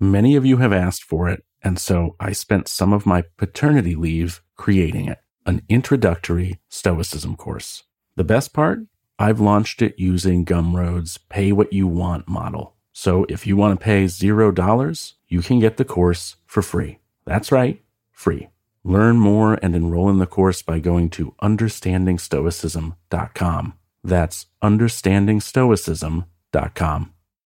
Many of you have asked for it, and so I spent some of my paternity leave creating it an introductory Stoicism course. The best part? I've launched it using Gumroad's pay what you want model. So if you want to pay $0, you can get the course for free. That's right, free. Learn more and enroll in the course by going to understandingstoicism.com. That's understandingstoicism.com.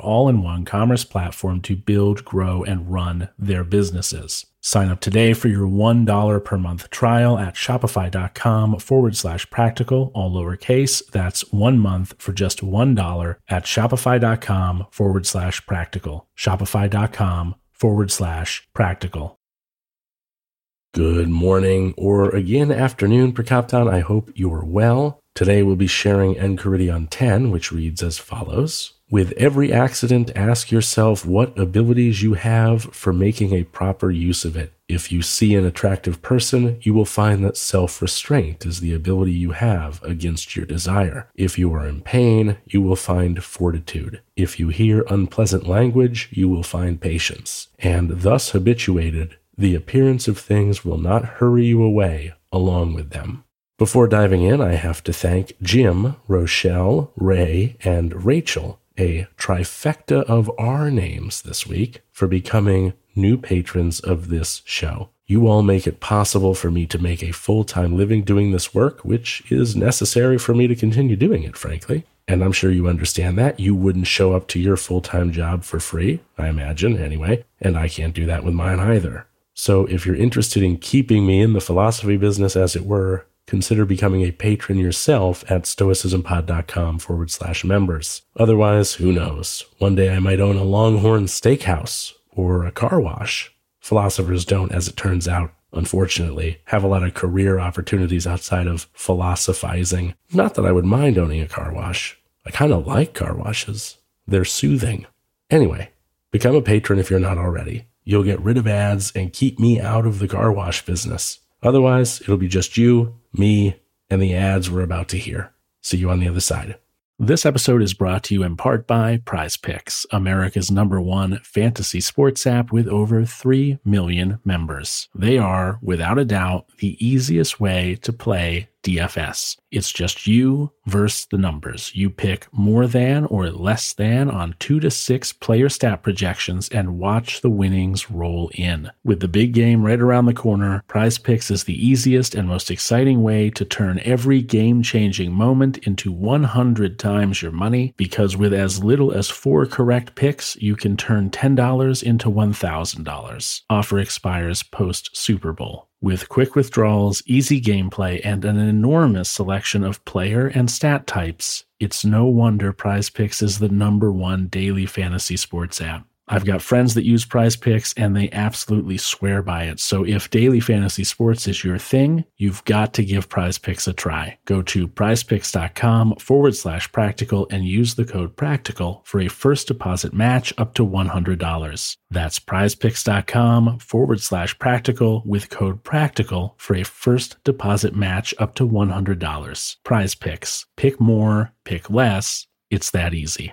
all in one commerce platform to build, grow, and run their businesses. Sign up today for your $1 per month trial at shopify.com forward slash practical, all lowercase. That's one month for just $1 at shopify.com forward slash practical. Shopify.com forward slash practical. Good morning, or again afternoon, Prokopton. I hope you're well. Today we'll be sharing Enchiridion 10, which reads as follows. With every accident, ask yourself what abilities you have for making a proper use of it. If you see an attractive person, you will find that self restraint is the ability you have against your desire. If you are in pain, you will find fortitude. If you hear unpleasant language, you will find patience. And thus habituated, the appearance of things will not hurry you away along with them. Before diving in, I have to thank Jim, Rochelle, Ray, and Rachel, a trifecta of our names this week, for becoming new patrons of this show. You all make it possible for me to make a full time living doing this work, which is necessary for me to continue doing it, frankly. And I'm sure you understand that. You wouldn't show up to your full time job for free, I imagine, anyway. And I can't do that with mine either. So if you're interested in keeping me in the philosophy business, as it were, consider becoming a patron yourself at stoicismpod.com forward slash members. Otherwise, who knows? One day I might own a Longhorn steakhouse or a car wash. Philosophers don't, as it turns out, unfortunately, have a lot of career opportunities outside of philosophizing. Not that I would mind owning a car wash. I kind of like car washes. They're soothing. Anyway, become a patron if you're not already. You'll get rid of ads and keep me out of the car wash business. Otherwise, it'll be just you, me, and the ads we're about to hear. See you on the other side. This episode is brought to you in part by Prize Picks, America's number one fantasy sports app with over 3 million members. They are, without a doubt, the easiest way to play DFS. It's just you versus the numbers. You pick more than or less than on two to six player stat projections and watch the winnings roll in. With the big game right around the corner, Prize Picks is the easiest and most exciting way to turn every game changing moment into 100 times your money because with as little as four correct picks, you can turn $10 into $1,000. Offer expires post Super Bowl. With quick withdrawals, easy gameplay, and an enormous selection of player and stat types, it's no wonder Prize Picks is the number one daily fantasy sports app. I've got friends that use prize picks and they absolutely swear by it. So if daily fantasy sports is your thing, you've got to give prize picks a try. Go to prizepicks.com forward slash practical and use the code practical for a first deposit match up to $100. That's prizepicks.com forward slash practical with code practical for a first deposit match up to $100. Prize picks. Pick more, pick less. It's that easy.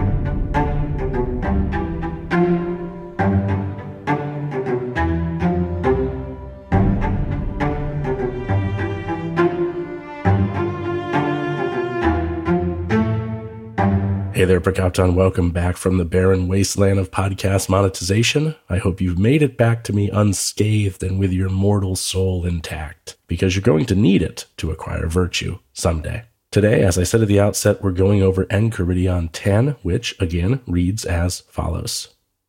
Hey there, Prokopton. Welcome back from the barren wasteland of podcast monetization. I hope you've made it back to me unscathed and with your mortal soul intact, because you're going to need it to acquire virtue someday. Today, as I said at the outset, we're going over Enchiridion 10, which again reads as follows.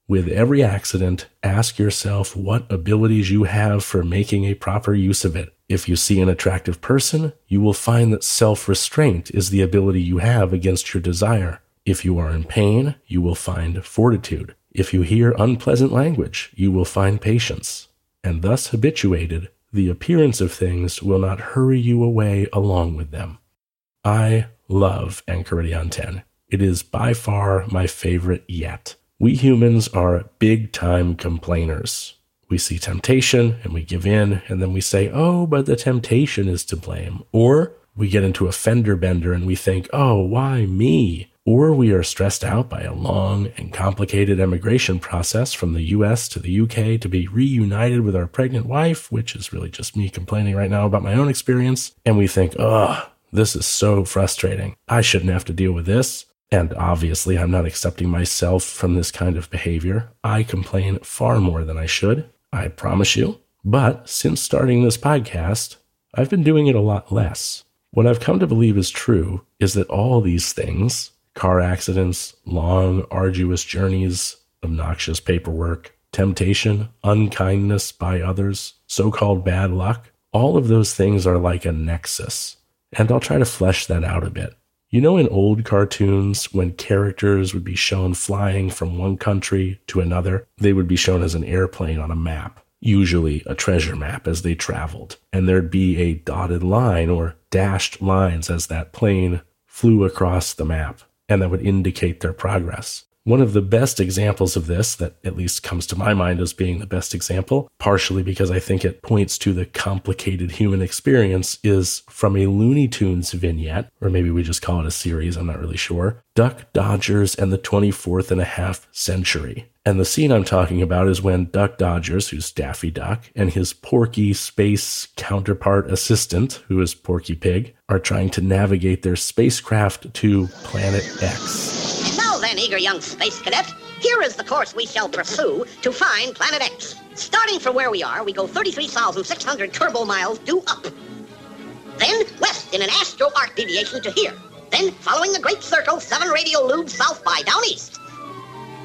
With every accident, ask yourself what abilities you have for making a proper use of it. If you see an attractive person, you will find that self restraint is the ability you have against your desire. If you are in pain, you will find fortitude. If you hear unpleasant language, you will find patience. And thus habituated, the appearance of things will not hurry you away along with them. I love Enchiridion 10. It is by far my favorite yet. We humans are big time complainers. We see temptation and we give in, and then we say, oh, but the temptation is to blame. Or we get into a fender bender and we think, oh, why me? Or we are stressed out by a long and complicated emigration process from the US to the UK to be reunited with our pregnant wife, which is really just me complaining right now about my own experience, and we think, ugh, this is so frustrating. I shouldn't have to deal with this. And obviously, I'm not accepting myself from this kind of behavior. I complain far more than I should, I promise you. But since starting this podcast, I've been doing it a lot less. What I've come to believe is true is that all these things, car accidents, long, arduous journeys, obnoxious paperwork, temptation, unkindness by others, so called bad luck. All of those things are like a nexus. And I'll try to flesh that out a bit. You know, in old cartoons, when characters would be shown flying from one country to another, they would be shown as an airplane on a map, usually a treasure map as they traveled. And there'd be a dotted line or dashed lines as that plane flew across the map and that would indicate their progress. One of the best examples of this, that at least comes to my mind as being the best example, partially because I think it points to the complicated human experience, is from a Looney Tunes vignette, or maybe we just call it a series, I'm not really sure Duck Dodgers and the 24th and a half century. And the scene I'm talking about is when Duck Dodgers, who's Daffy Duck, and his Porky space counterpart assistant, who is Porky Pig, are trying to navigate their spacecraft to Planet X. Now then, eager young space cadet, here is the course we shall pursue to find Planet X. Starting from where we are, we go 33,600 turbo miles due up. Then west in an astro arc deviation to here. Then, following the Great Circle, seven radio loops south by down east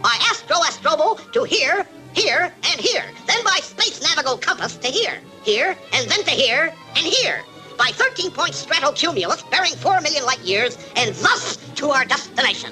by Astro Astrobo to here, here, and here. Then by Space Navigo Compass to here, here, and then to here, and here. By 13 point stratocumulus bearing 4 million light years, and thus to our destination.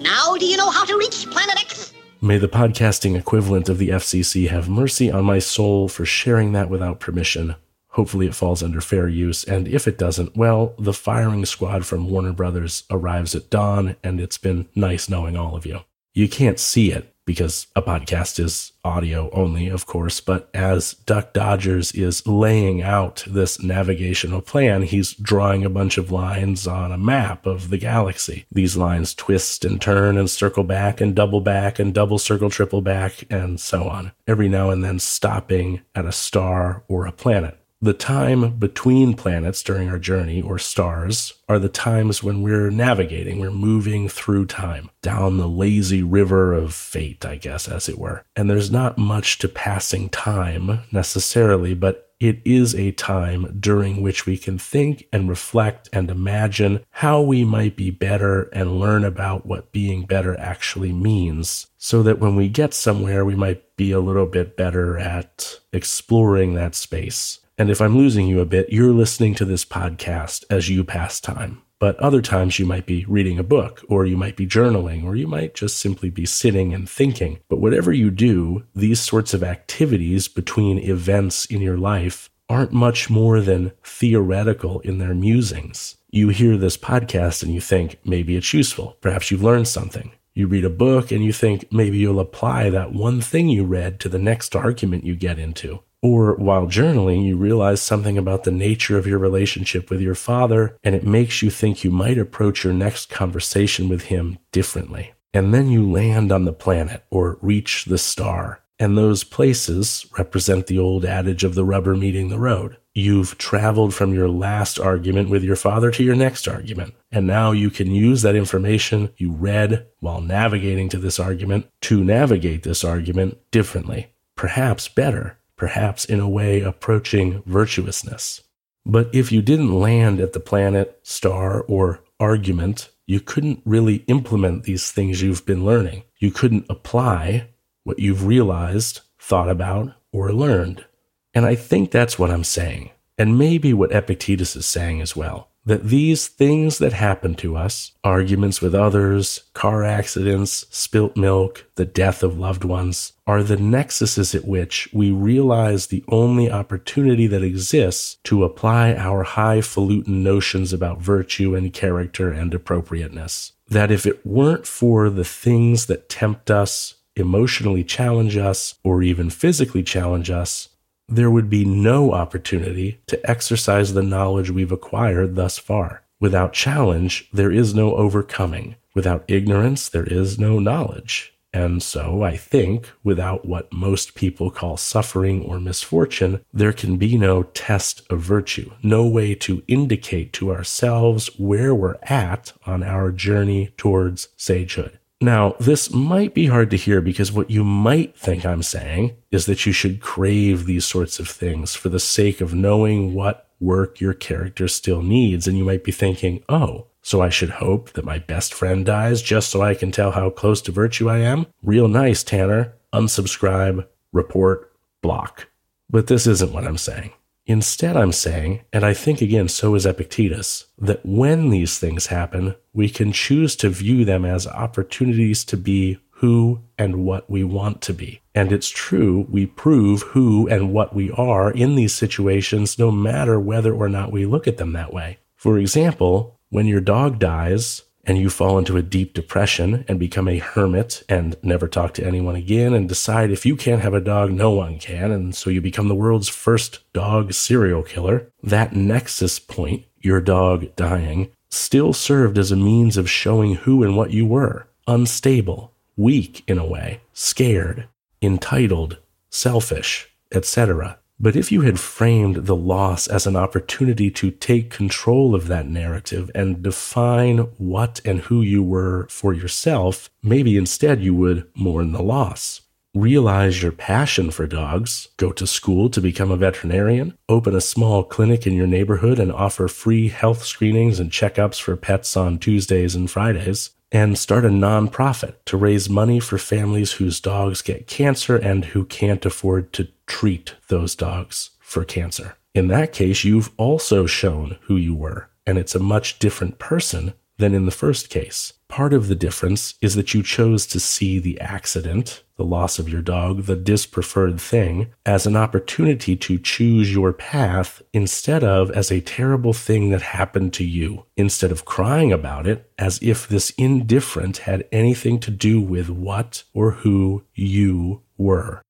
Now, do you know how to reach Planet X? May the podcasting equivalent of the FCC have mercy on my soul for sharing that without permission. Hopefully, it falls under fair use, and if it doesn't, well, the firing squad from Warner Brothers arrives at dawn, and it's been nice knowing all of you. You can't see it, because a podcast is audio only, of course. But as Duck Dodgers is laying out this navigational plan, he's drawing a bunch of lines on a map of the galaxy. These lines twist and turn and circle back and double back and double circle, triple back, and so on, every now and then stopping at a star or a planet. The time between planets during our journey, or stars, are the times when we're navigating, we're moving through time, down the lazy river of fate, I guess, as it were. And there's not much to passing time necessarily, but it is a time during which we can think and reflect and imagine how we might be better and learn about what being better actually means so that when we get somewhere, we might be a little bit better at exploring that space and if I'm losing you a bit, you're listening to this podcast as you pass time. But other times you might be reading a book, or you might be journaling, or you might just simply be sitting and thinking. But whatever you do, these sorts of activities between events in your life aren't much more than theoretical in their musings. You hear this podcast and you think maybe it's useful. Perhaps you've learned something. You read a book and you think maybe you'll apply that one thing you read to the next argument you get into. Or while journaling, you realize something about the nature of your relationship with your father, and it makes you think you might approach your next conversation with him differently. And then you land on the planet or reach the star. And those places represent the old adage of the rubber meeting the road. You've traveled from your last argument with your father to your next argument. And now you can use that information you read while navigating to this argument to navigate this argument differently, perhaps better perhaps in a way approaching virtuousness. But if you didn't land at the planet, star, or argument, you couldn't really implement these things you've been learning. You couldn't apply what you've realized, thought about, or learned. And I think that's what I'm saying, and maybe what Epictetus is saying as well that these things that happen to us arguments with others, car accidents, spilt milk, the death of loved ones are the nexuses at which we realize the only opportunity that exists to apply our highfalutin notions about virtue and character and appropriateness. That if it weren't for the things that tempt us, emotionally challenge us, or even physically challenge us, there would be no opportunity to exercise the knowledge we've acquired thus far. Without challenge, there is no overcoming. Without ignorance, there is no knowledge. And so I think without what most people call suffering or misfortune, there can be no test of virtue, no way to indicate to ourselves where we're at on our journey towards sagehood. Now, this might be hard to hear because what you might think I'm saying is that you should crave these sorts of things for the sake of knowing what work your character still needs. And you might be thinking, oh, so I should hope that my best friend dies just so I can tell how close to virtue I am? Real nice, Tanner. Unsubscribe, report, block. But this isn't what I'm saying. Instead, I'm saying, and I think again, so is Epictetus, that when these things happen, we can choose to view them as opportunities to be who and what we want to be. And it's true, we prove who and what we are in these situations, no matter whether or not we look at them that way. For example, when your dog dies, and you fall into a deep depression and become a hermit and never talk to anyone again and decide if you can't have a dog, no one can. And so you become the world's first dog serial killer. That nexus point, your dog dying, still served as a means of showing who and what you were unstable, weak in a way, scared, entitled, selfish, etc. But if you had framed the loss as an opportunity to take control of that narrative and define what and who you were for yourself, maybe instead you would mourn the loss. Realize your passion for dogs, go to school to become a veterinarian, open a small clinic in your neighborhood and offer free health screenings and checkups for pets on Tuesdays and Fridays, and start a nonprofit to raise money for families whose dogs get cancer and who can't afford to treat those dogs for cancer. In that case, you've also shown who you were, and it's a much different person than in the first case. Part of the difference is that you chose to see the accident, the loss of your dog, the dispreferred thing, as an opportunity to choose your path instead of as a terrible thing that happened to you, instead of crying about it as if this indifferent had anything to do with what or who you were.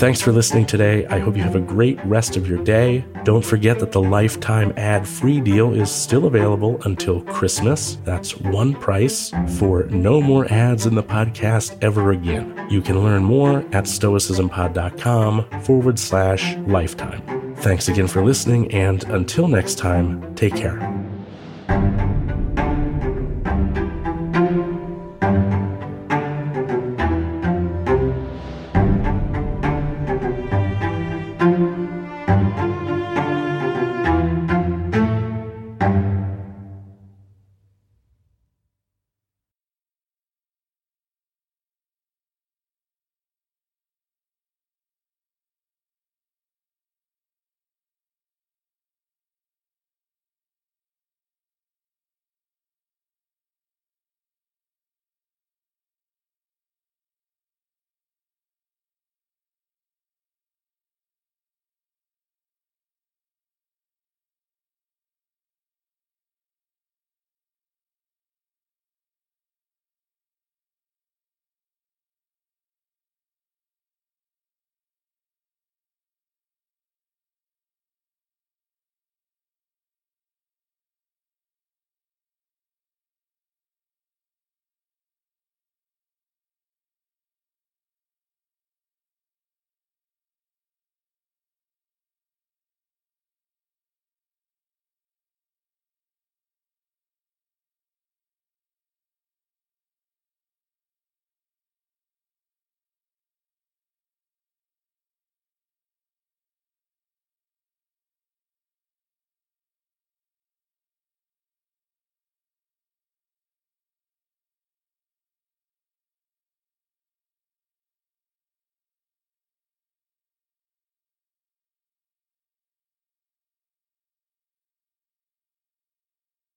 Thanks for listening today. I hope you have a great rest of your day. Don't forget that the lifetime ad free deal is still available until Christmas. That's one price for no more ads in the podcast ever again. You can learn more at stoicismpod.com forward slash lifetime. Thanks again for listening, and until next time, take care.